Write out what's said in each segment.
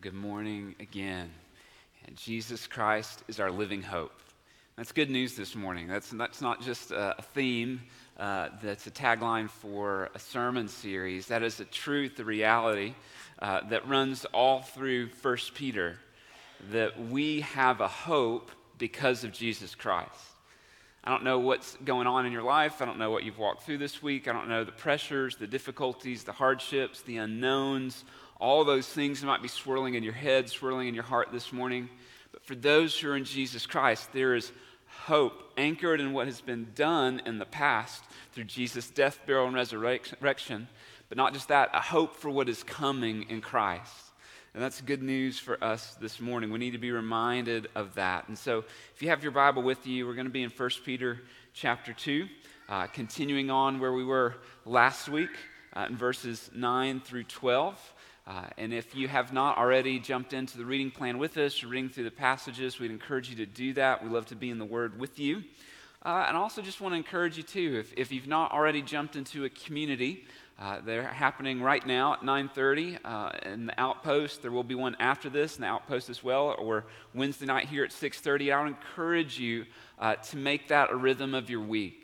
Good morning again. And Jesus Christ is our living hope. That's good news this morning. That's, that's not just a, theme, uh, that's a tagline for a sermon series. That is a truth, a reality uh, that runs all through 1 Peter that we have a hope because of Jesus Christ. I don't know what's going on in your life. I don't know what you've walked through this week. I don't know the pressures, the difficulties, the hardships, the unknowns, all those things might be swirling in your head, swirling in your heart this morning. But for those who are in Jesus Christ, there is hope anchored in what has been done in the past through Jesus' death, burial, and resurrection. But not just that, a hope for what is coming in Christ. And that's good news for us this morning. We need to be reminded of that. And so, if you have your Bible with you, we're going to be in 1 Peter chapter 2, uh, continuing on where we were last week uh, in verses 9 through 12. Uh, and if you have not already jumped into the reading plan with us, reading through the passages, we'd encourage you to do that. We love to be in the Word with you. Uh, and also just want to encourage you too, if, if you've not already jumped into a community, uh, they're happening right now at 9.30 uh, in the outpost. There will be one after this in the outpost as well, or Wednesday night here at 6.30. I would encourage you uh, to make that a rhythm of your week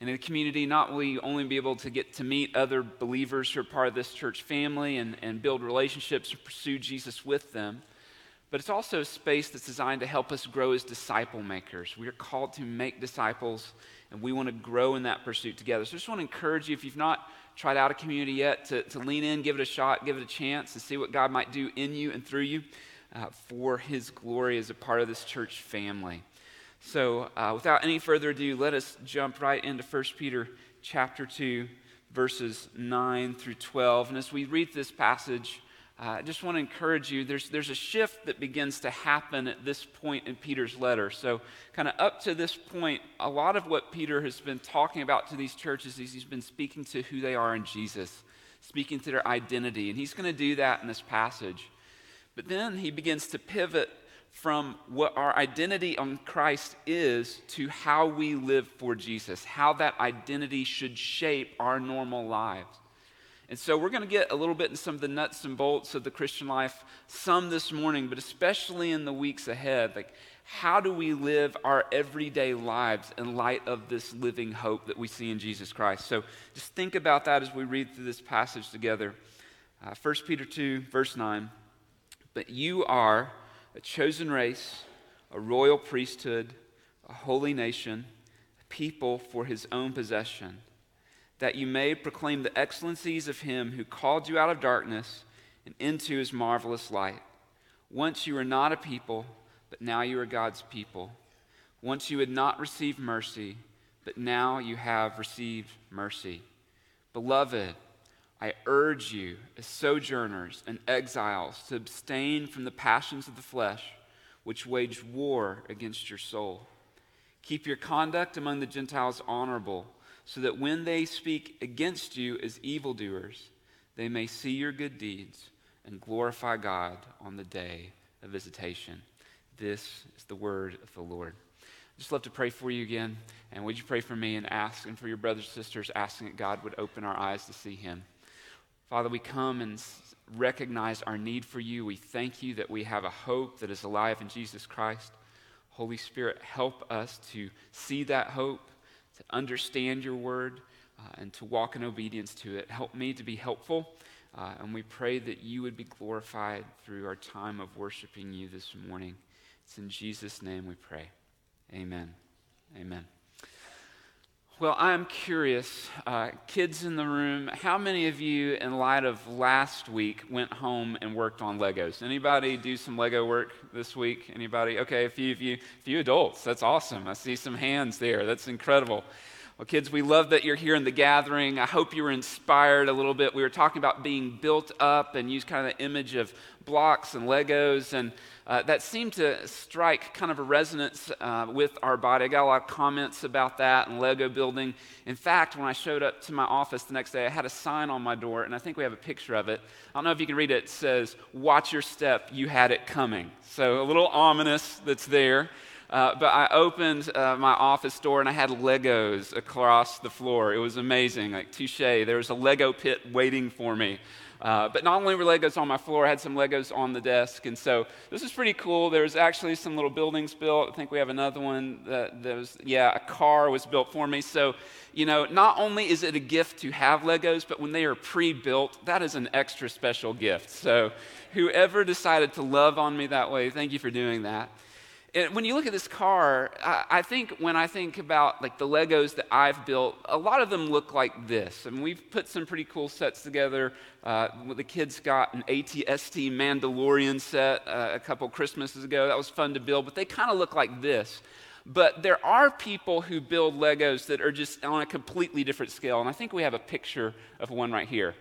in the community, not will you only be able to get to meet other believers who are part of this church family and, and build relationships and pursue Jesus with them, but it's also a space that's designed to help us grow as disciple makers. We are called to make disciples, and we want to grow in that pursuit together. So I just want to encourage you, if you've not tried out a community yet, to, to lean in, give it a shot, give it a chance, and see what God might do in you and through you uh, for His glory as a part of this church family. So, uh, without any further ado, let us jump right into 1 Peter chapter 2, verses 9 through 12. And as we read this passage, uh, I just want to encourage you there's, there's a shift that begins to happen at this point in Peter's letter. So, kind of up to this point, a lot of what Peter has been talking about to these churches is he's been speaking to who they are in Jesus, speaking to their identity. And he's going to do that in this passage. But then he begins to pivot from what our identity on Christ is to how we live for Jesus, how that identity should shape our normal lives. And so we're going to get a little bit in some of the nuts and bolts of the Christian life, some this morning, but especially in the weeks ahead. Like, how do we live our everyday lives in light of this living hope that we see in Jesus Christ? So just think about that as we read through this passage together. Uh, 1 Peter 2, verse 9. But you are a chosen race, a royal priesthood, a holy nation, a people for his own possession, that you may proclaim the excellencies of him who called you out of darkness and into his marvelous light. Once you were not a people, but now you are God's people. Once you had not received mercy, but now you have received mercy. Beloved, I urge you, as sojourners and exiles, to abstain from the passions of the flesh, which wage war against your soul. Keep your conduct among the Gentiles honorable, so that when they speak against you as evildoers, they may see your good deeds and glorify God on the day of visitation. This is the word of the Lord. I'd just love to pray for you again. And would you pray for me and ask, and for your brothers and sisters, asking that God would open our eyes to see him? Father, we come and recognize our need for you. We thank you that we have a hope that is alive in Jesus Christ. Holy Spirit, help us to see that hope, to understand your word, uh, and to walk in obedience to it. Help me to be helpful. Uh, and we pray that you would be glorified through our time of worshiping you this morning. It's in Jesus' name we pray. Amen. Amen. Well, I'm curious, uh, kids in the room, how many of you, in light of last week, went home and worked on Legos? Anybody do some Lego work this week? Anybody? Okay, a few of you, a few adults. That's awesome. I see some hands there. That's incredible. Well, kids, we love that you're here in the gathering. I hope you were inspired a little bit. We were talking about being built up and use kind of the image of blocks and Legos and uh, that seemed to strike kind of a resonance uh, with our body. I got a lot of comments about that and Lego building. In fact, when I showed up to my office the next day, I had a sign on my door, and I think we have a picture of it. I don't know if you can read it. It says, Watch your step, you had it coming. So a little ominous that's there. Uh, but I opened uh, my office door and I had Legos across the floor. It was amazing, like touche. There was a Lego pit waiting for me Uh, but not only were Legos on my floor, I had some Legos on the desk. And so this is pretty cool. There's actually some little buildings built. I think we have another one that, that was, yeah, a car was built for me. So, you know, not only is it a gift to have Legos, but when they are pre built, that is an extra special gift. So, whoever decided to love on me that way, thank you for doing that when you look at this car, I, I, think when I think about like the Legos that I've built, a lot of them look like this. I mean, we've put some pretty cool sets together. Uh, the kids got an ATST Mandalorian set uh, a couple Christmases ago. That was fun to build, but they kind of look like this. But there are people who build Legos that are just on a completely different scale, and I think we have a picture of one right here.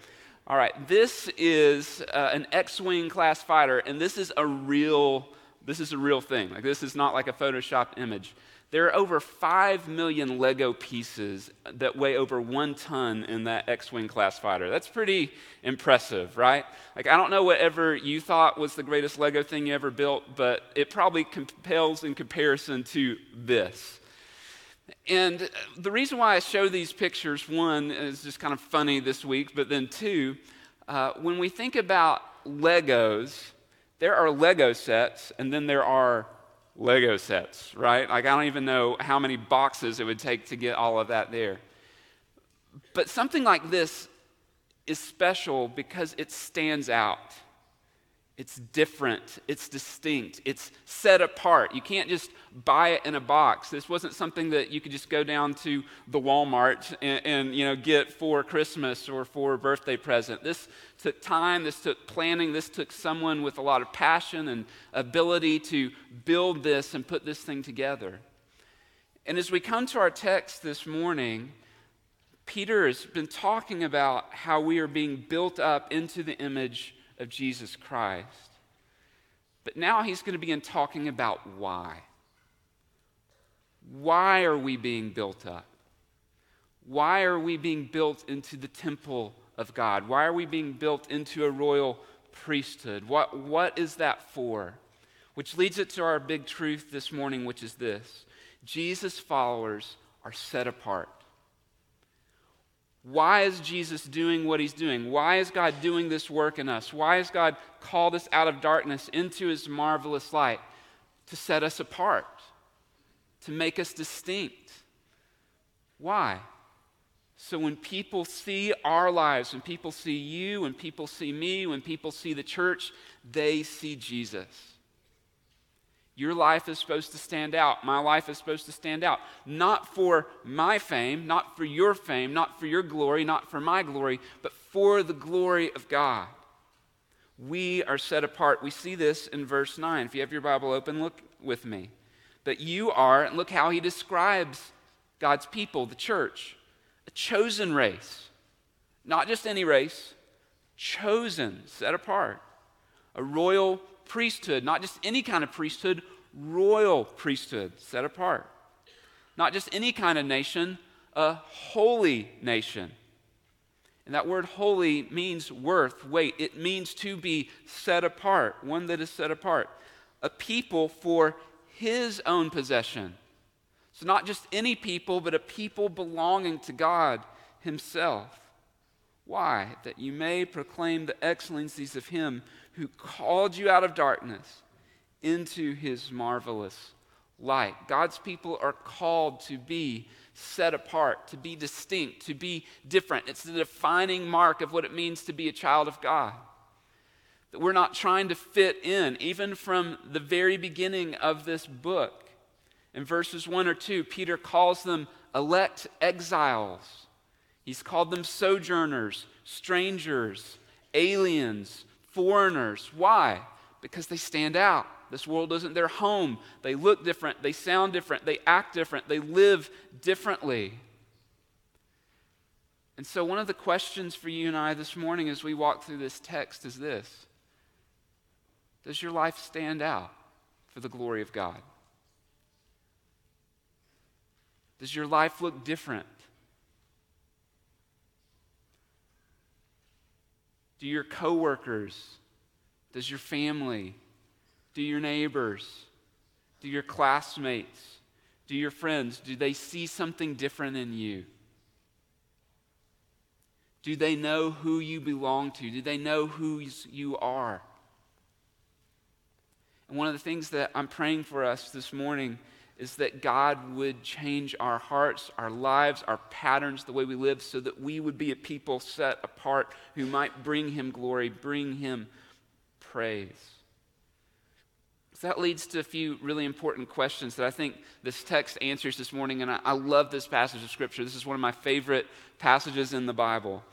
All right, this is uh, an X Wing class fighter, and this is a real this is a real thing. Like, this is not like a Photoshop image. There are over 5 million Lego pieces that weigh over one ton in that X Wing class fighter. That's pretty impressive, right? Like, I don't know whatever you thought was the greatest Lego thing you ever built, but it probably compels in comparison to this. And the reason why I show these pictures, one, is just kind of funny this week, but then two, uh, when we think about Legos, there are Lego sets, and then there are Lego sets, right? Like, I don't even know how many boxes it would take to get all of that there. But something like this is special because it stands out. It's different, it's distinct, it's set apart. You can't just buy it in a box. This wasn't something that you could just go down to the Walmart and, and, you know get for Christmas or for a birthday present. This took time, this took planning, this took someone with a lot of passion and ability to build this and put this thing together. And as we come to our text this morning, Peter has been talking about how we are being built up into the image of Jesus Christ. But now he's going to begin talking about why. Why are we being built up? Why are we being built into the temple of God? Why are we being built into a royal priesthood? What, what is that for? Which leads it to our big truth this morning, which is this Jesus' followers are set apart. Why is Jesus doing what he's doing? Why is God doing this work in us? Why has God called us out of darkness into his marvelous light? To set us apart, to make us distinct. Why? So when people see our lives, when people see you, when people see me, when people see the church, they see Jesus. Your life is supposed to stand out. My life is supposed to stand out. Not for my fame, not for your fame, not for your glory, not for my glory, but for the glory of God. We are set apart. We see this in verse 9. If you have your Bible open, look with me. But you are, and look how he describes God's people, the church, a chosen race. Not just any race, chosen, set apart. A royal priesthood, not just any kind of priesthood, royal priesthood, set apart. Not just any kind of nation, a holy nation. And that word holy means worth, weight. It means to be set apart, one that is set apart. A people for his own possession. So, not just any people, but a people belonging to God himself. Why? That you may proclaim the excellencies of him who called you out of darkness into his marvelous light. God's people are called to be set apart, to be distinct, to be different. It's the defining mark of what it means to be a child of God. That we're not trying to fit in, even from the very beginning of this book. In verses 1 or 2, Peter calls them elect exiles. He's called them sojourners, strangers, aliens, foreigners. Why? Because they stand out. This world isn't their home. They look different, they sound different, they act different, they live differently. And so, one of the questions for you and I this morning as we walk through this text is this Does your life stand out for the glory of God? Does your life look different Do your coworkers, does your family, do your neighbors, do your classmates, do your friends, do they see something different in you? Do they know who you belong to? Do they know who you are? And one of the things that I'm praying for us this morning is that God would change our hearts, our lives, our patterns, the way we live, so that we would be a people set apart who might bring Him glory, bring Him praise. So that leads to a few really important questions that I think this text answers this morning, and I, I love this passage of Scripture. This is one of my favorite passages in the Bible.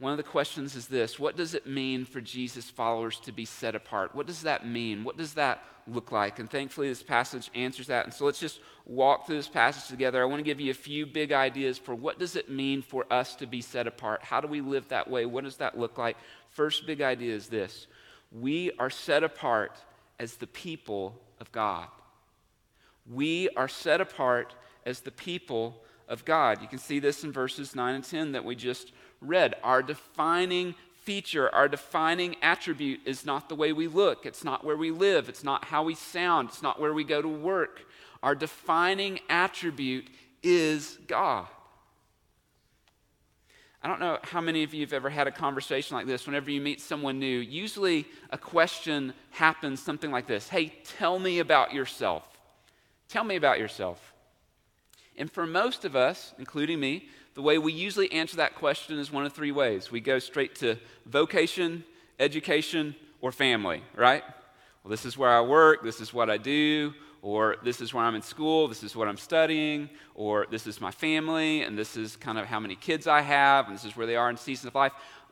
One of the questions is this What does it mean for Jesus' followers to be set apart? What does that mean? What does that look like? And thankfully, this passage answers that. And so let's just walk through this passage together. I want to give you a few big ideas for what does it mean for us to be set apart? How do we live that way? What does that look like? First big idea is this we are set apart as the people of God. We are set apart as the people of God. You can see this in verses 9 and 10 that we just read. Our defining feature, our defining attribute is not the way we look, it's not where we live, it's not how we sound, it's not where we go to work. Our defining attribute is God. I don't know how many of you have ever had a conversation like this whenever you meet someone new. Usually, a question happens something like this Hey, tell me about yourself. Tell me about yourself. And for most of us, including me, the way we usually answer that question is one of three ways. We go straight to vocation, education, or family, right? Well, this is where I work, this is what I do, or this is where I'm in school, this is what I'm studying, or this is my family, and this is kind of how many kids I have, and this is where they are in season of life.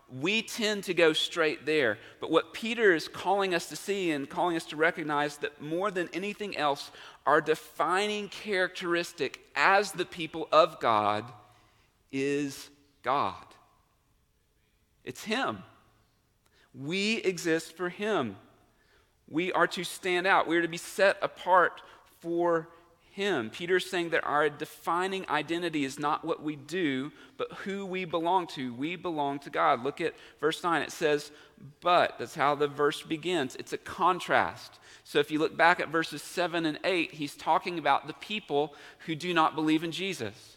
We tend to go straight there. But what Peter is calling us to see and calling us to recognize that more than anything else, our defining characteristic as the people of God is God. It's Him. We exist for Him. We are to stand out. We are to be set apart for Him. Peter's saying that our defining identity is not what we do, but who we belong to. We belong to God. Look at verse 9. It says, but. That's how the verse begins. It's a contrast. So if you look back at verses 7 and 8, he's talking about the people who do not believe in Jesus.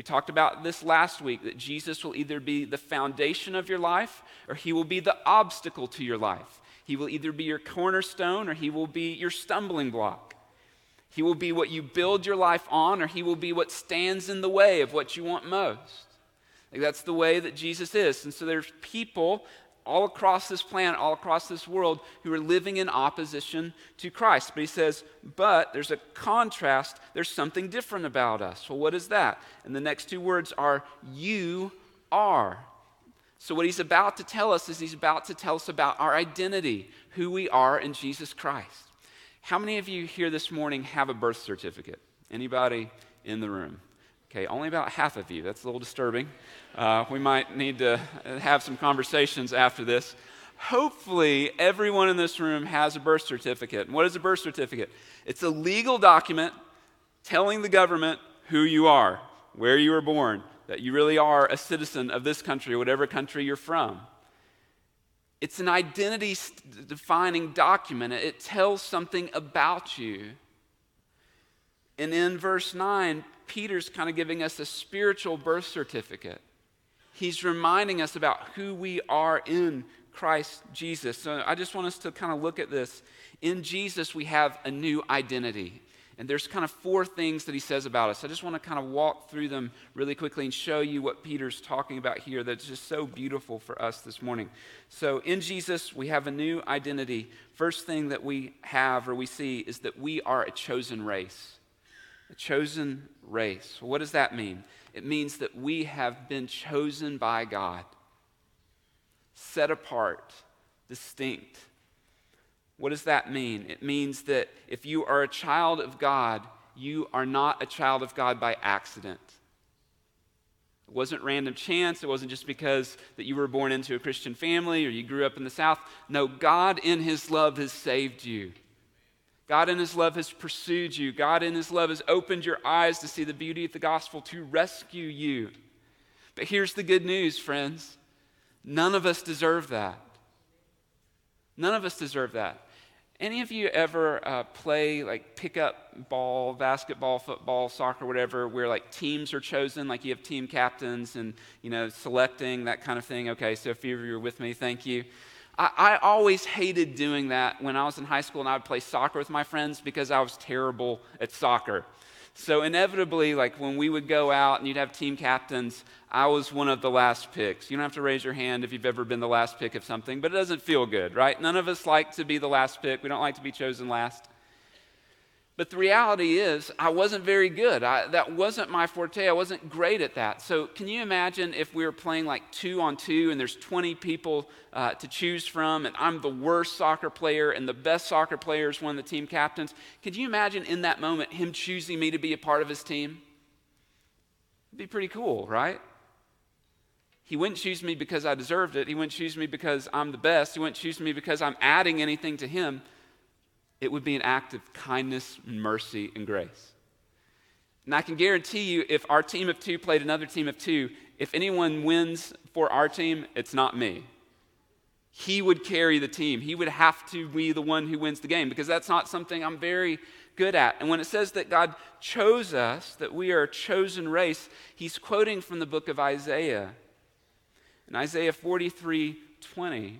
We talked about this last week that Jesus will either be the foundation of your life or he will be the obstacle to your life. He will either be your cornerstone or he will be your stumbling block. He will be what you build your life on or he will be what stands in the way of what you want most. Like that's the way that Jesus is. And so there's people all across this planet, all across this world, who are living in opposition to Christ. But he says, but there's a contrast, there's something different about us. Well, what is that? And the next two words are, you are. So, what he's about to tell us is he's about to tell us about our identity, who we are in Jesus Christ. How many of you here this morning have a birth certificate? Anybody in the room? Okay, only about half of you. That's a little disturbing. Uh, we might need to have some conversations after this. Hopefully, everyone in this room has a birth certificate. And what is a birth certificate? It's a legal document telling the government who you are, where you were born, that you really are a citizen of this country whatever country you're from. It's an identity defining document, it tells something about you. And in verse 9, Peter's kind of giving us a spiritual birth certificate. He's reminding us about who we are in Christ Jesus. So I just want us to kind of look at this. In Jesus, we have a new identity. And there's kind of four things that he says about us. I just want to kind of walk through them really quickly and show you what Peter's talking about here that's just so beautiful for us this morning. So, in Jesus, we have a new identity. First thing that we have or we see is that we are a chosen race a chosen race. What does that mean? It means that we have been chosen by God, set apart, distinct. What does that mean? It means that if you are a child of God, you are not a child of God by accident. It wasn't random chance. It wasn't just because that you were born into a Christian family or you grew up in the South. No, God in His love has saved you. God in His love has pursued you. God in His love has opened your eyes to see the beauty of the gospel to rescue you. But here's the good news, friends none of us deserve that. None of us deserve that. Any of you ever uh, play like pickup ball, basketball, football, soccer, whatever, where like teams are chosen, like you have team captains and you know selecting that kind of thing? Okay, so a few of you are with me, thank you. I, I always hated doing that when I was in high school and I would play soccer with my friends because I was terrible at soccer. So inevitably, like when we would go out and you'd have team captains, I was one of the last picks. You don't have to raise your hand if you've ever been the last pick of something, but it doesn't feel good, right? None of us like to be the last pick. We don't like to be chosen last. But the reality is, I wasn't very good. I, that wasn't my forte. I wasn't great at that. So, can you imagine if we were playing like two on two and there's 20 people uh, to choose from, and I'm the worst soccer player and the best soccer player is one of the team captains? Could you imagine in that moment him choosing me to be a part of his team? It'd be pretty cool, right? He wouldn't choose me because I deserved it. He wouldn't choose me because I'm the best. He wouldn't choose me because I'm adding anything to him it would be an act of kindness, mercy, and grace. And I can guarantee you, if our team of two played another team of two, if anyone wins for our team, it's not me. He would carry the team. He would have to be the one who wins the game because that's not something I'm very good at. And when it says that God chose us, that we are a chosen race, he's quoting from the book of Isaiah. In Isaiah 43 20,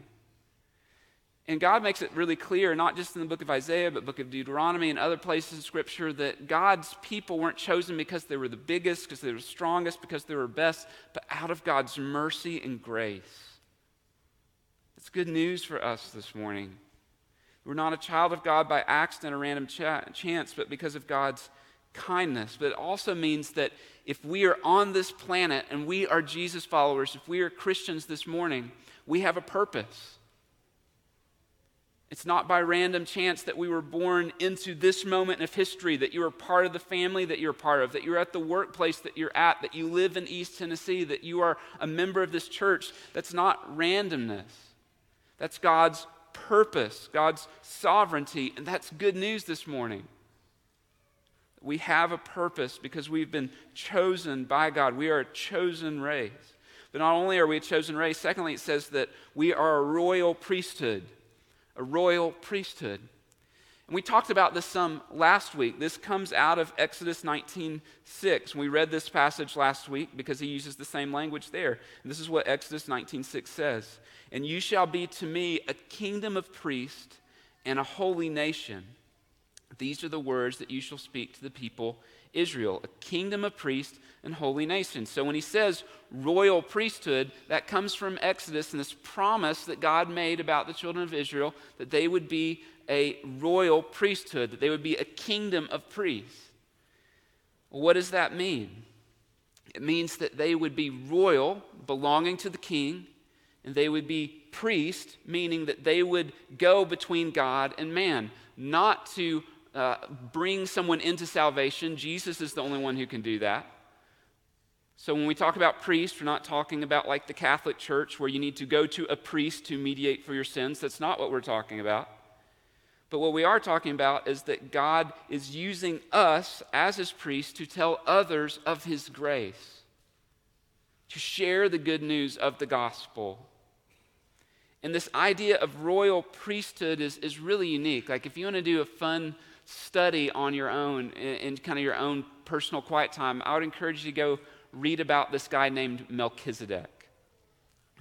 and God makes it really clear, not just in the book of Isaiah, but book of Deuteronomy and other places in Scripture, that God's people weren't chosen because they were the biggest, because they were strongest, because they were best, but out of God's mercy and grace. It's good news for us this morning. We're not a child of God by accident or random ch- chance, but because of God's kindness. But it also means that if we are on this planet and we are Jesus followers, if we are Christians this morning, we have a purpose. It's not by random chance that we were born into this moment of history, that you are part of the family that you're part of, that you're at the workplace that you're at, that you live in East Tennessee, that you are a member of this church. That's not randomness. That's God's purpose, God's sovereignty, and that's good news this morning. We have a purpose because we've been chosen by God. We are a chosen race. But not only are we a chosen race, secondly, it says that we are a royal priesthood a royal priesthood. And we talked about this some last week. This comes out of Exodus 19:6. We read this passage last week because he uses the same language there. And this is what Exodus 19:6 says. And you shall be to me a kingdom of priests and a holy nation. These are the words that you shall speak to the people Israel, a kingdom of priests and holy nation. So when he says royal priesthood, that comes from Exodus and this promise that God made about the children of Israel that they would be a royal priesthood, that they would be a kingdom of priests. What does that mean? It means that they would be royal, belonging to the king, and they would be priest, meaning that they would go between God and man, not to uh, bring someone into salvation. Jesus is the only one who can do that. So when we talk about priests, we're not talking about like the Catholic Church where you need to go to a priest to mediate for your sins. That's not what we're talking about. But what we are talking about is that God is using us as his priests to tell others of his grace, to share the good news of the gospel. And this idea of royal priesthood is, is really unique. Like, if you want to do a fun study on your own in, in kind of your own personal quiet time, I would encourage you to go read about this guy named Melchizedek.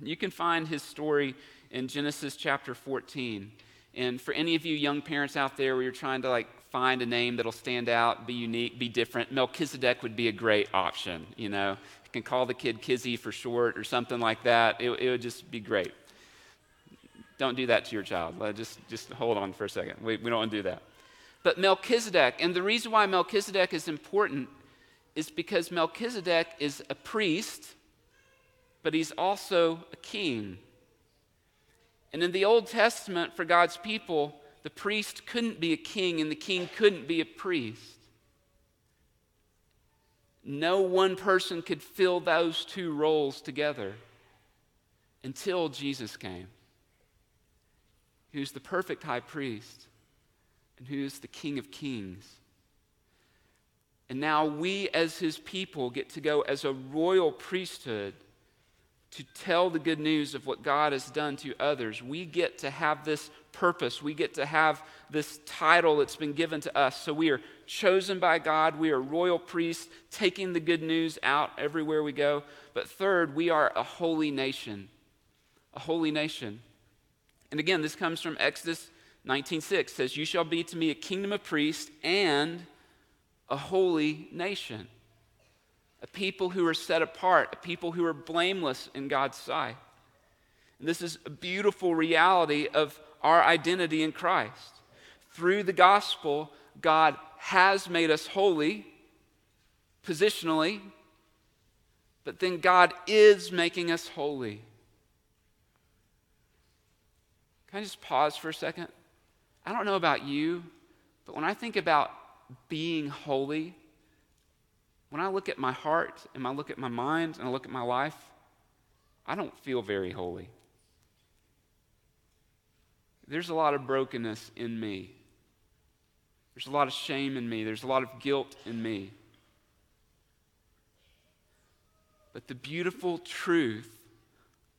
You can find his story in Genesis chapter 14. And for any of you young parents out there where you're trying to like find a name that'll stand out, be unique, be different, Melchizedek would be a great option. You know, you can call the kid Kizzy for short or something like that. It, it would just be great. Don't do that to your child. Just, just hold on for a second. We, we don't want to do that. But Melchizedek, and the reason why Melchizedek is important is because Melchizedek is a priest, but he's also a king. And in the Old Testament, for God's people, the priest couldn't be a king and the king couldn't be a priest. No one person could fill those two roles together until Jesus came, who's the perfect high priest and who is the King of Kings. And now we, as his people, get to go as a royal priesthood to tell the good news of what God has done to others. We get to have this purpose. We get to have this title that's been given to us. So we are chosen by God. We are royal priests, taking the good news out everywhere we go. But third, we are a holy nation. A holy nation. And again, this comes from Exodus 19:6 says, "You shall be to me a kingdom of priests and a holy nation." A people who are set apart, a people who are blameless in God's sight. And this is a beautiful reality of our identity in Christ. Through the gospel, God has made us holy positionally, but then God is making us holy. Can I just pause for a second? I don't know about you, but when I think about being holy, when I look at my heart and I look at my mind and I look at my life, I don't feel very holy. There's a lot of brokenness in me. There's a lot of shame in me. There's a lot of guilt in me. But the beautiful truth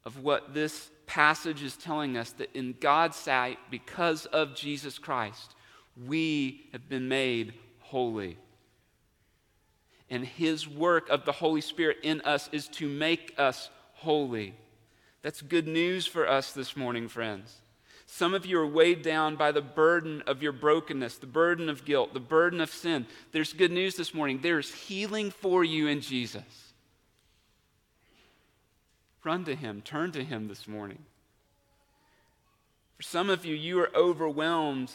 of what this passage is telling us that in God's sight, because of Jesus Christ, we have been made holy. And his work of the Holy Spirit in us is to make us holy. That's good news for us this morning, friends. Some of you are weighed down by the burden of your brokenness, the burden of guilt, the burden of sin. There's good news this morning. There's healing for you in Jesus. Run to Him, turn to Him this morning. For some of you, you are overwhelmed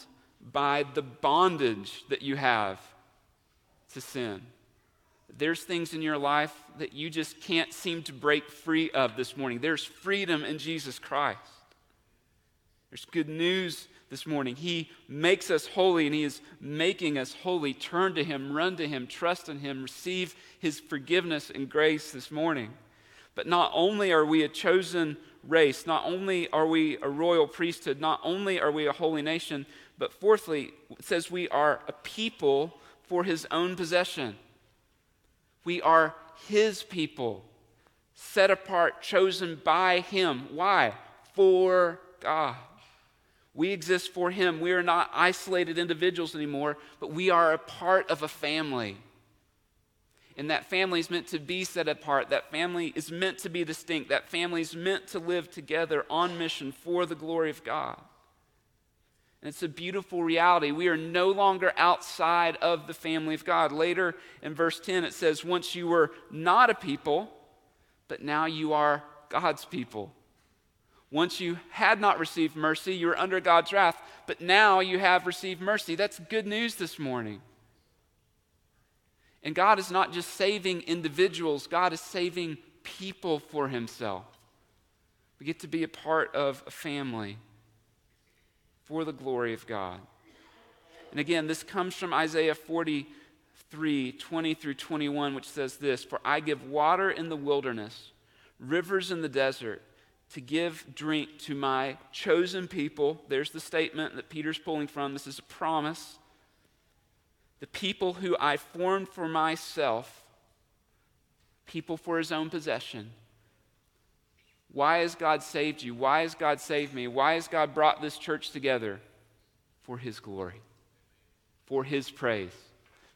by the bondage that you have to sin. There's things in your life that you just can't seem to break free of this morning. There's freedom in Jesus Christ. There's good news this morning. He makes us holy and He is making us holy. Turn to Him, run to Him, trust in Him, receive His forgiveness and grace this morning. But not only are we a chosen race, not only are we a royal priesthood, not only are we a holy nation, but fourthly, it says we are a people for His own possession. We are His people, set apart, chosen by Him. Why? For God. We exist for Him. We are not isolated individuals anymore, but we are a part of a family. And that family is meant to be set apart. That family is meant to be distinct. That family is meant to live together on mission for the glory of God. And it's a beautiful reality. We are no longer outside of the family of God. Later in verse 10, it says, Once you were not a people, but now you are God's people. Once you had not received mercy, you were under God's wrath, but now you have received mercy. That's good news this morning. And God is not just saving individuals, God is saving people for Himself. We get to be a part of a family for the glory of God. And again, this comes from Isaiah 43 20 through 21, which says this For I give water in the wilderness, rivers in the desert to give drink to my chosen people. There's the statement that Peter's pulling from. This is a promise. The people who I formed for myself, people for his own possession. Why has God saved you? Why has God saved me? Why has God brought this church together? For his glory, for his praise,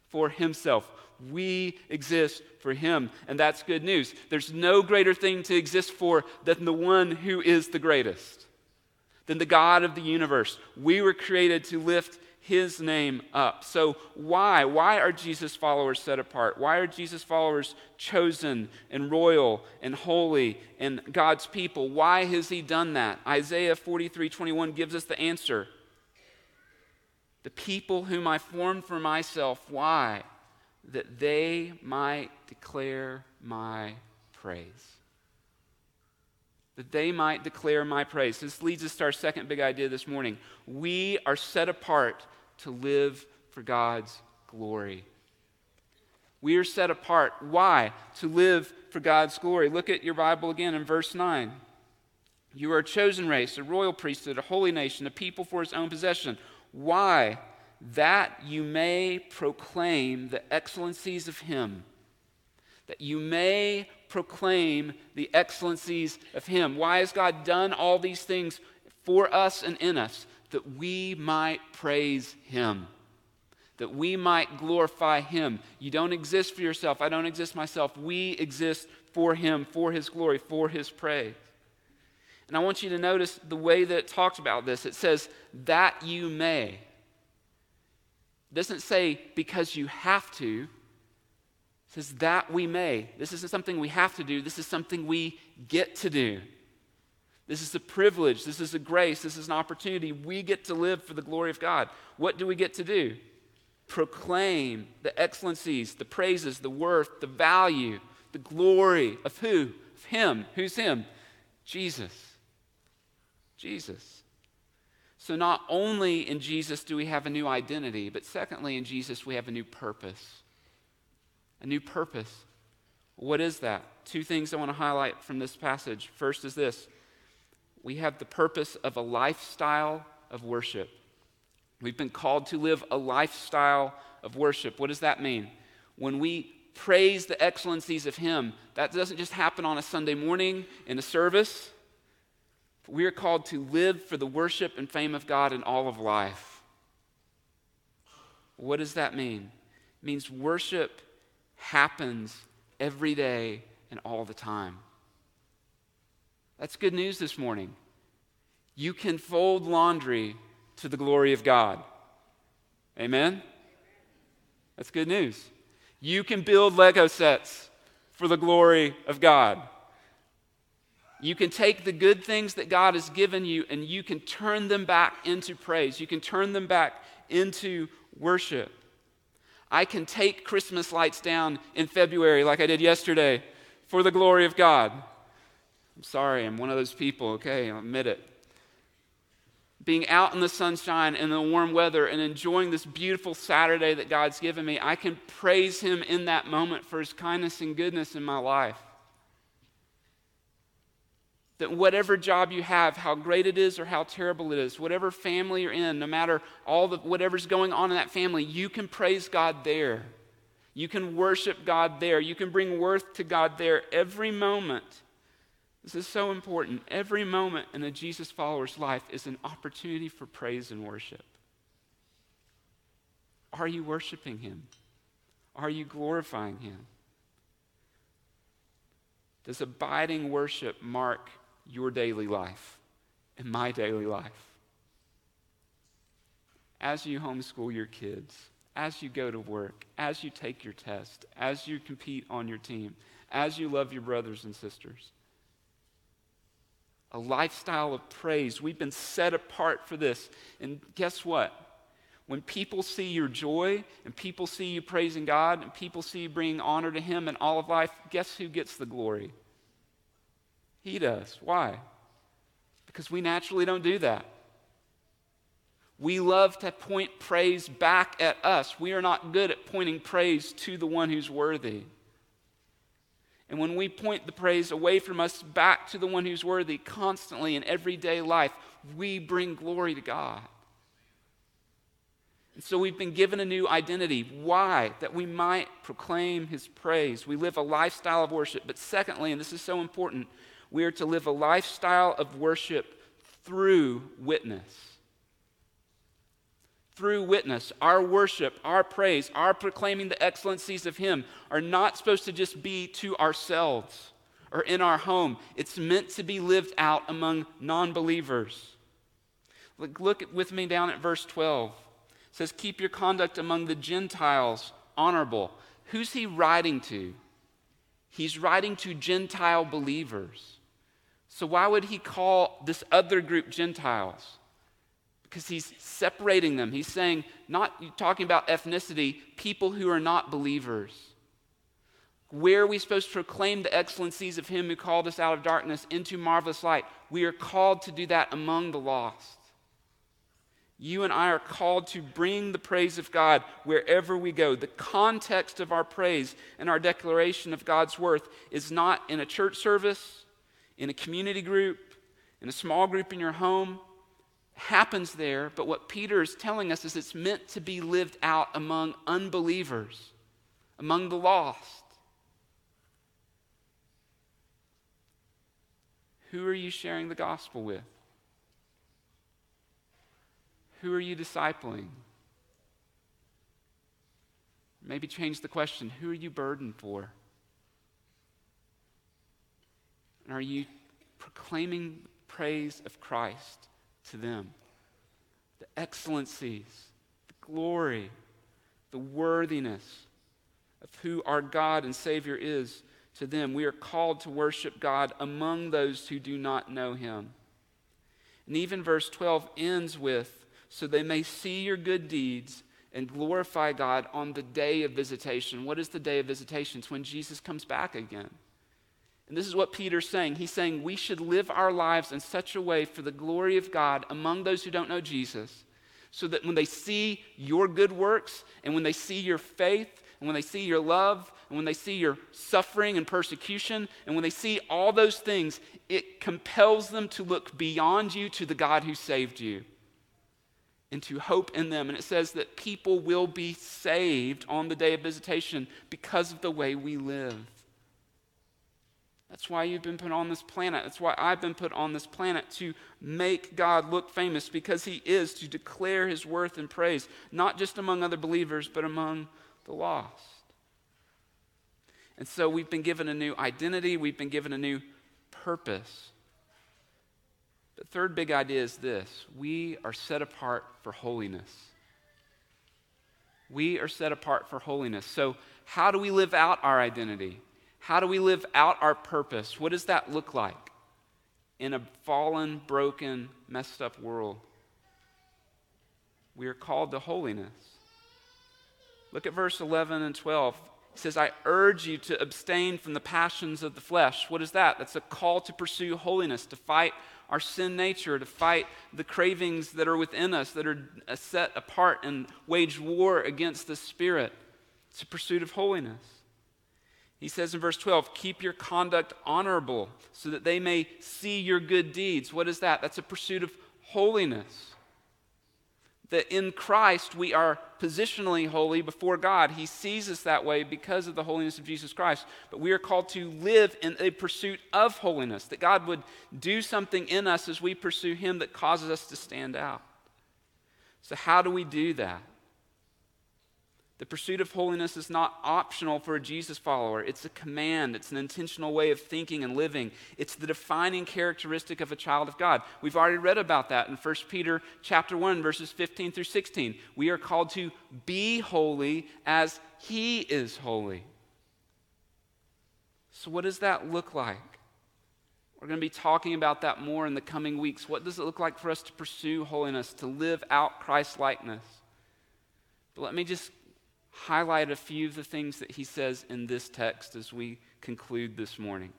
for himself. We exist for Him, and that's good news. There's no greater thing to exist for than the one who is the greatest, than the God of the universe. We were created to lift His name up. So, why? Why are Jesus followers set apart? Why are Jesus followers chosen and royal and holy and God's people? Why has He done that? Isaiah 43 21 gives us the answer. The people whom I formed for myself. Why? that they might declare my praise. That they might declare my praise. This leads us to our second big idea this morning. We are set apart to live for God's glory. We are set apart. Why? To live for God's glory. Look at your Bible again in verse 9. You are a chosen race, a royal priesthood, a holy nation, a people for his own possession. Why? that you may proclaim the excellencies of Him. That you may proclaim the excellencies of Him. Why has God done all these things for us and in us? That we might praise him, that we might glorify him. You don't exist for yourself. I don't exist myself. We exist for him, for his glory, for his praise. And I want you to notice the way that it talks about this. It says, that you may. It doesn't say because you have to. It says that we may. This isn't something we have to do, this is something we get to do. This is a privilege. This is a grace. This is an opportunity. We get to live for the glory of God. What do we get to do? Proclaim the excellencies, the praises, the worth, the value, the glory of who? Of Him. Who's Him? Jesus. Jesus. So, not only in Jesus do we have a new identity, but secondly, in Jesus, we have a new purpose. A new purpose. What is that? Two things I want to highlight from this passage. First is this we have the purpose of a lifestyle of worship. We've been called to live a lifestyle of worship. What does that mean? When we praise the excellencies of Him, that doesn't just happen on a Sunday morning in a service. We are called to live for the worship and fame of God in all of life. What does that mean? It means worship happens every day and all the time. That's good news this morning. You can fold laundry to the glory of God. Amen? That's good news. You can build Lego sets for the glory of God. You can take the good things that God has given you and you can turn them back into praise. You can turn them back into worship. I can take Christmas lights down in February like I did yesterday for the glory of God. I'm sorry, I'm one of those people, okay? I'll admit it. Being out in the sunshine and the warm weather and enjoying this beautiful Saturday that God's given me, I can praise Him in that moment for His kindness and goodness in my life. That whatever job you have, how great it is or how terrible it is, whatever family you're in, no matter all the whatever's going on in that family, you can praise God there. You can worship God there. You can bring worth to God there every moment this is so important. Every moment in a Jesus follower's life is an opportunity for praise and worship. Are you worshiping Him? Are you glorifying Him? Does abiding worship mark your daily life and my daily life? As you homeschool your kids, as you go to work, as you take your test, as you compete on your team, as you love your brothers and sisters a lifestyle of praise. We've been set apart for this. And guess what? When people see your joy and people see you praising God and people see you bringing honor to Him in all of life, guess who gets the glory? He does. Why? Because we naturally don't do that. We love to point praise back at us. We are not good at pointing praise to the one who's worthy. And when we point the praise away from us back to the one who's worthy constantly in everyday life, we bring glory to God. And so we've been given a new identity. Why? That we might proclaim his praise. We live a lifestyle of worship. But secondly, and this is so important, we are to live a lifestyle of worship through witness through witness, our worship, our praise, our proclaiming the excellencies of Him are not supposed to just be to ourselves or in our home. It's meant to be lived out among non believers. Look, look with me down at verse 12. It says, Keep your conduct among the Gentiles honorable. Who's he writing to? He's writing to Gentile believers. So, why would he call this other group Gentiles? Because he's separating them. He's saying, not talking about ethnicity, people who are not believers. Where are we supposed to proclaim the excellencies of him who called us out of darkness into marvelous light? We are called to do that among the lost. You and I are called to bring the praise of God wherever we go. The context of our praise and our declaration of God's worth is not in a church service, in a community group, in a small group in your home happens there, but what Peter is telling us is it's meant to be lived out among unbelievers, among the lost. Who are you sharing the gospel with? Who are you discipling? Maybe change the question who are you burdened for? And are you proclaiming praise of Christ to them? The excellencies, the glory, the worthiness of who our God and Savior is to them. We are called to worship God among those who do not know Him. And even verse 12 ends with, so they may see your good deeds and glorify God on the day of visitation. What is the day of visitation? It's when Jesus comes back again. And this is what Peter's saying. He's saying we should live our lives in such a way for the glory of God among those who don't know Jesus, so that when they see your good works and when they see your faith and when they see your love and when they see your suffering and persecution and when they see all those things, it compels them to look beyond you to the God who saved you and to hope in them. And it says that people will be saved on the day of visitation because of the way we live. That's why you've been put on this planet. That's why I've been put on this planet to make God look famous because He is, to declare His worth and praise, not just among other believers, but among the lost. And so we've been given a new identity, we've been given a new purpose. The third big idea is this we are set apart for holiness. We are set apart for holiness. So, how do we live out our identity? How do we live out our purpose? What does that look like in a fallen, broken, messed up world? We are called to holiness. Look at verse 11 and 12. He says, I urge you to abstain from the passions of the flesh. What is that? That's a call to pursue holiness, to fight our sin nature, to fight the cravings that are within us that are uh, set apart and wage war against the Spirit. It's a pursuit of holiness. He says in verse 12, keep your conduct honorable so that they may see your good deeds. What is that? That's a pursuit of holiness. That in Christ we are positionally holy before God. He sees us that way because of the holiness of Jesus Christ. But we are called to live in a pursuit of holiness, that God would do something in us as we pursue Him that causes us to stand out. So, how do we do that? The pursuit of holiness is not optional for a Jesus follower. It's a command. It's an intentional way of thinking and living. It's the defining characteristic of a child of God. We've already read about that in 1 Peter chapter 1 verses 15 through 16. We are called to be holy as he is holy. So what does that look like? We're going to be talking about that more in the coming weeks. What does it look like for us to pursue holiness, to live out Christ likeness? But let me just highlight a few of the things that he says in this text as we conclude this morning.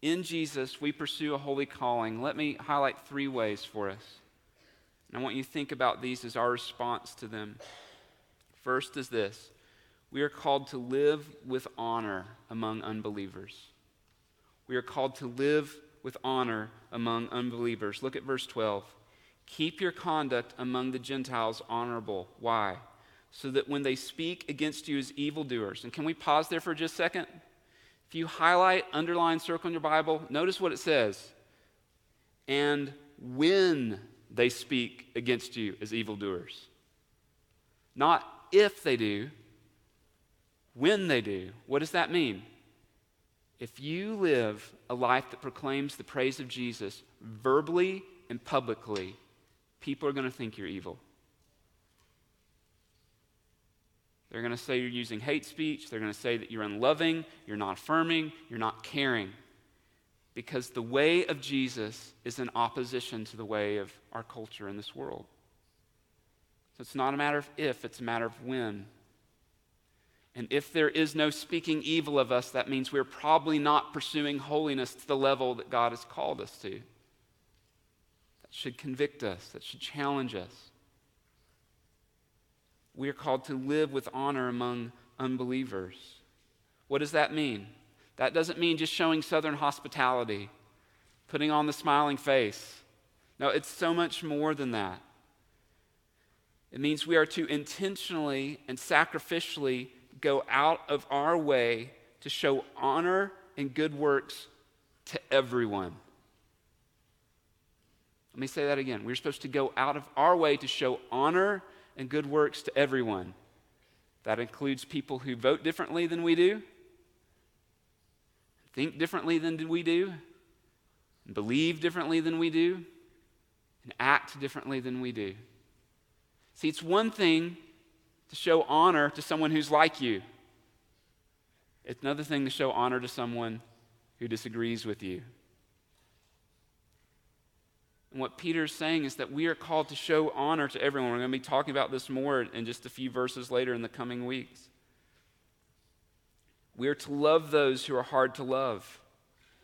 In Jesus, we pursue a holy calling. Let me highlight three ways for us. And I want you to think about these as our response to them. First is this we are called to live with honor among unbelievers. We are called to live with honor among unbelievers. Look at verse 12. Keep your conduct among the Gentiles honorable. Why? So that when they speak against you as evildoers, and can we pause there for just a second? If you highlight, underline, circle in your Bible, notice what it says. And when they speak against you as evildoers. Not if they do, when they do. What does that mean? If you live a life that proclaims the praise of Jesus verbally and publicly, people are going to think you're evil. They're going to say you're using hate speech. They're going to say that you're unloving, you're not affirming, you're not caring. Because the way of Jesus is in opposition to the way of our culture in this world. So it's not a matter of if, it's a matter of when. And if there is no speaking evil of us, that means we're probably not pursuing holiness to the level that God has called us to. That should convict us, that should challenge us. We are called to live with honor among unbelievers. What does that mean? That doesn't mean just showing Southern hospitality, putting on the smiling face. No, it's so much more than that. It means we are to intentionally and sacrificially go out of our way to show honor and good works to everyone. Let me say that again. We're supposed to go out of our way to show honor and good works to everyone. That includes people who vote differently than we do, think differently than we do, believe differently than we do, and act differently than we do. See, it's one thing to show honor to someone who's like you, it's another thing to show honor to someone who disagrees with you. And what Peter's saying is that we are called to show honor to everyone. We're going to be talking about this more in just a few verses later in the coming weeks. We are to love those who are hard to love,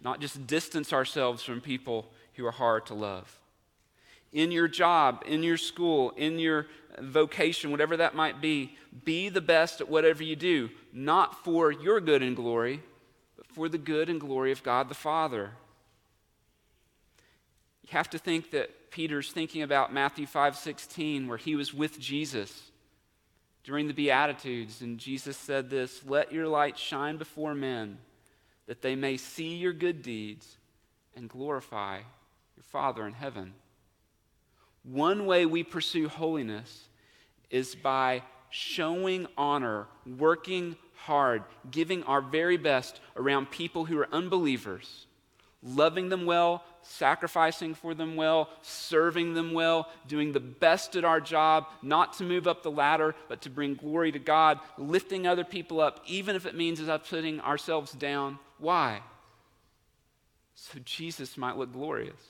not just distance ourselves from people who are hard to love. In your job, in your school, in your vocation, whatever that might be, be the best at whatever you do, not for your good and glory, but for the good and glory of God the Father. You have to think that Peter's thinking about Matthew 5:16 where he was with Jesus during the beatitudes and Jesus said this, "Let your light shine before men that they may see your good deeds and glorify your Father in heaven." One way we pursue holiness is by showing honor, working hard, giving our very best around people who are unbelievers loving them well, sacrificing for them well, serving them well, doing the best at our job, not to move up the ladder, but to bring glory to God, lifting other people up, even if it means us putting ourselves down. Why? So Jesus might look glorious.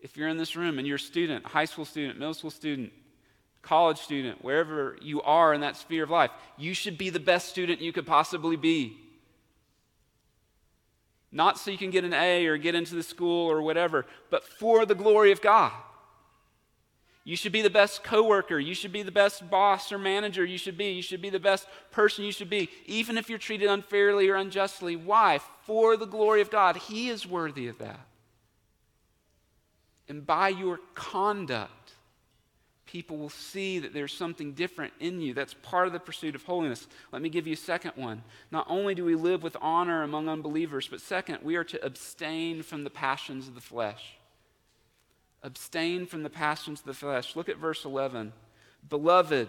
If you're in this room and you're a student, high school student, middle school student, college student, wherever you are in that sphere of life, you should be the best student you could possibly be. Not so you can get an A or get into the school or whatever, but for the glory of God. You should be the best coworker. You should be the best boss or manager you should be. You should be the best person you should be, even if you're treated unfairly or unjustly. Why? For the glory of God. He is worthy of that. And by your conduct, people will see that there's something different in you. That's part of the pursuit of holiness. Let me give you a second one. Not only do we live with honor among unbelievers, but second, we are to abstain from the passions of the flesh. Abstain from the passions of the flesh. Look at verse 11. Beloved,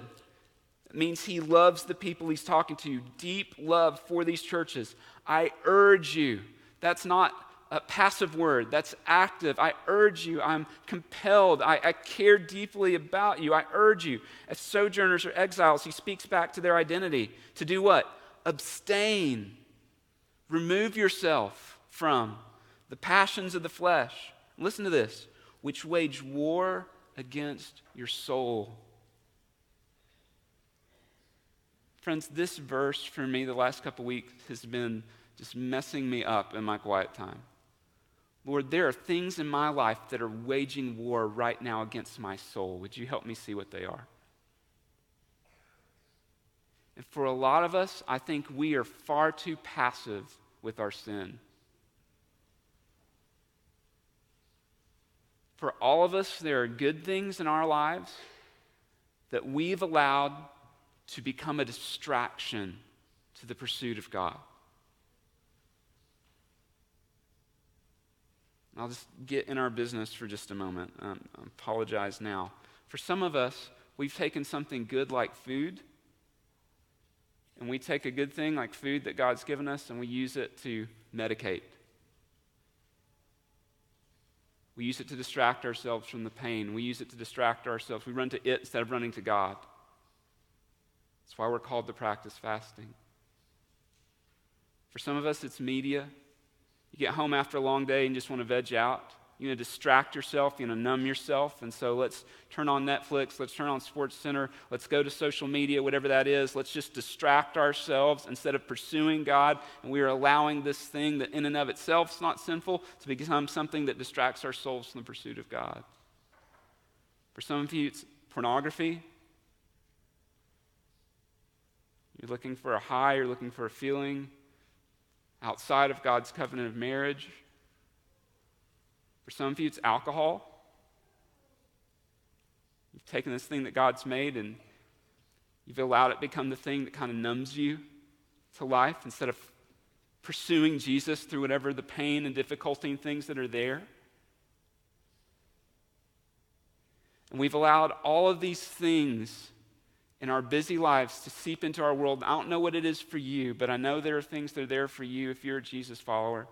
means he loves the people he's talking to. Deep love for these churches. I urge you. That's not a passive word, that's active. I urge you, I'm compelled, I, I, care deeply about you. I urge you, as sojourners or exiles, he speaks back to their identity to do what? Abstain. Remove yourself from the passions of the flesh. Listen to this, which wage war against your soul. Friends, this verse for me the last couple weeks has been just messing me up in my quiet time. Lord, there are things in my life that are waging war right now against my soul. Would you help me see what they are? And for a lot of us, I think we are far too passive with our sin. For all of us, there are good things in our lives that we've allowed to become a distraction to the pursuit of God. I'll just get in our business for just a moment. Um, I apologize now. For some of us, we've taken something good like food, and we take a good thing like food that God's given us, and we use it to medicate. We use it to distract ourselves from the pain. We use it to distract ourselves. We run to it instead of running to God. That's why we're called to practice fasting. For some of us, it's media. You get home after a long day and just want to veg out. You want to distract yourself, you want to numb yourself. And so let's turn on Netflix, let's turn on Sports Center, let's go to social media, whatever that is. Let's just distract ourselves instead of pursuing God. And we are allowing this thing that in and of itself is not sinful to become something that distracts our souls from the pursuit of God. For some of you, it's pornography. You're looking for a high, you're looking for a feeling outside of God's covenant of marriage. For some of you, it's alcohol. You've taken this thing that God's made and you've allowed it become the thing that kind of numbs you to life instead of pursuing Jesus through whatever the pain and difficulty and things that are there. And we've allowed all of these things in our busy lives to seep into our world. I don't know what it is for you, but I know there are things that are there for you if you're a Jesus follower.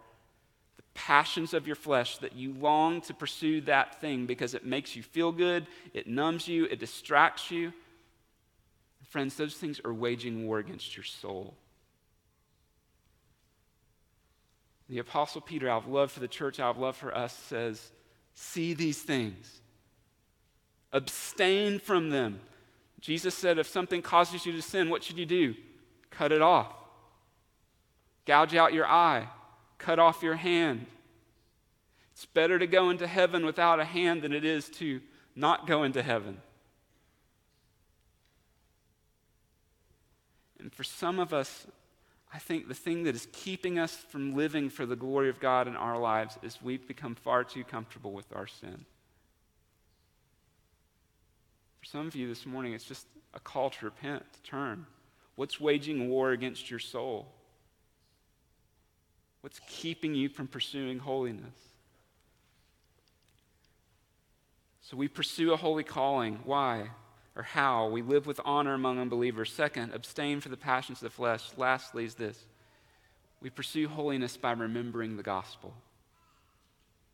The passions of your flesh that you long to pursue that thing because it makes you feel good, it numbs you, it distracts you. Friends, those things are waging war against your soul. The Apostle Peter, out of love for the church, out of love for us, says, See these things, abstain from them. Jesus said, If something causes you to sin, what should you do? Cut it off. Gouge out your eye, cut off your hand. It's better to go into heaven without a hand than it is to not go into heaven. And for some of us, I think the thing that is keeping us from living for the glory of God in our lives is we've become far too comfortable with our sin. For some of you this morning, it's just a call to repent, to turn. What's waging war against your soul? What's keeping you from pursuing holiness? So we pursue a holy calling. Why? or how. We live with honor among unbelievers. Second, abstain from the passions of the flesh. Lastly, is this we pursue holiness by remembering the gospel.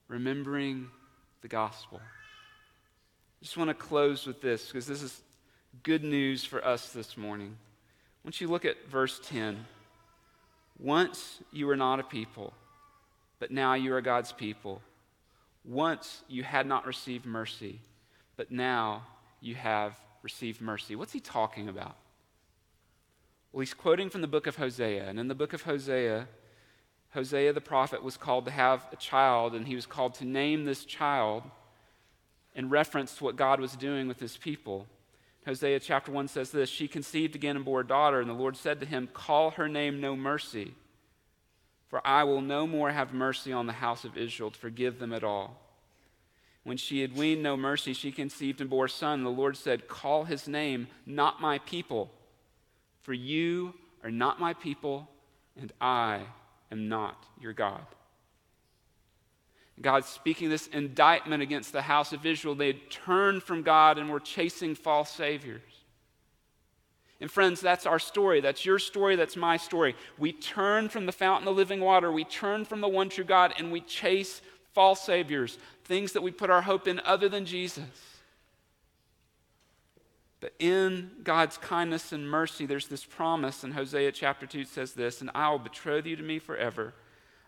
Remembering the gospel. Just want to close with this because this is good news for us this morning. Once you look at verse 10, once you were not a people, but now you are God's people. Once you had not received mercy, but now you have received mercy. What's he talking about? Well, he's quoting from the book of Hosea. And in the book of Hosea, Hosea the prophet was called to have a child, and he was called to name this child in reference to what God was doing with his people. Hosea chapter 1 says this She conceived again and bore a daughter, and the Lord said to him, Call her name No Mercy, for I will no more have mercy on the house of Israel to forgive them at all. When she had weaned no mercy, she conceived and bore a son. The Lord said, Call his name, not my people, for you are not my people, and I am not your God. God's speaking this indictment against the house of Israel. They had turned from God and were chasing false saviors. And friends, that's our story. That's your story. That's my story. We turn from the fountain of living water. We turn from the one true God and we chase false saviors, things that we put our hope in other than Jesus. But in God's kindness and mercy, there's this promise, and Hosea chapter 2 says this, and I will betroth you to me forever.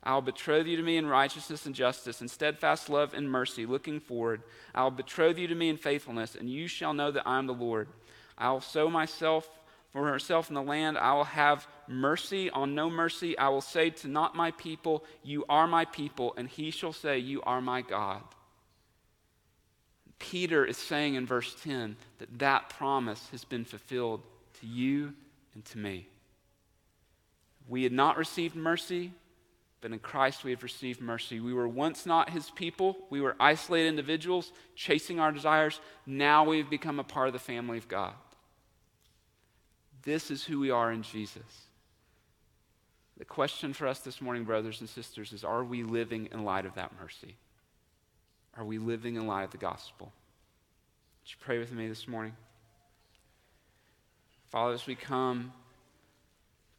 I will betroth you to me in righteousness and justice, in steadfast love and mercy, looking forward. I will betroth you to me in faithfulness, and you shall know that I am the Lord. I will sow myself for herself in the land. I will have mercy on no mercy. I will say to not my people, You are my people, and he shall say, You are my God. Peter is saying in verse 10 that that promise has been fulfilled to you and to me. We had not received mercy, but in Christ we have received mercy. We were once not his people, we were isolated individuals chasing our desires. Now we've become a part of the family of God. This is who we are in Jesus. The question for us this morning, brothers and sisters, is are we living in light of that mercy? Are we living in light of the gospel? Would you pray with me this morning? Father, as we come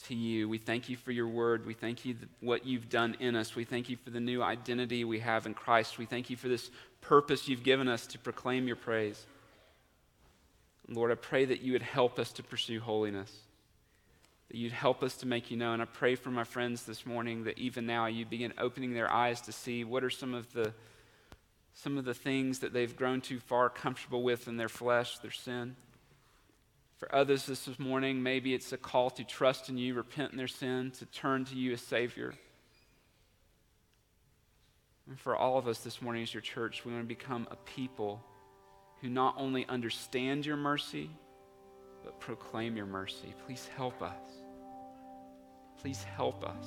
to you, we thank you for your word. We thank you for what you've done in us. We thank you for the new identity we have in Christ. We thank you for this purpose you've given us to proclaim your praise. Lord, I pray that you would help us to pursue holiness, that you'd help us to make you known. I pray for my friends this morning that even now you begin opening their eyes to see what are some of the some of the things that they've grown too far comfortable with in their flesh, their sin. For others this morning, maybe it's a call to trust in you, repent in their sin, to turn to you as Savior. And for all of us this morning as your church, we want to become a people who not only understand your mercy, but proclaim your mercy. Please help us. Please help us.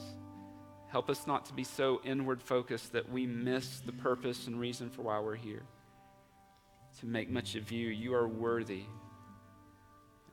Help us not to be so inward focused that we miss the purpose and reason for why we're here. To make much of you, you are worthy.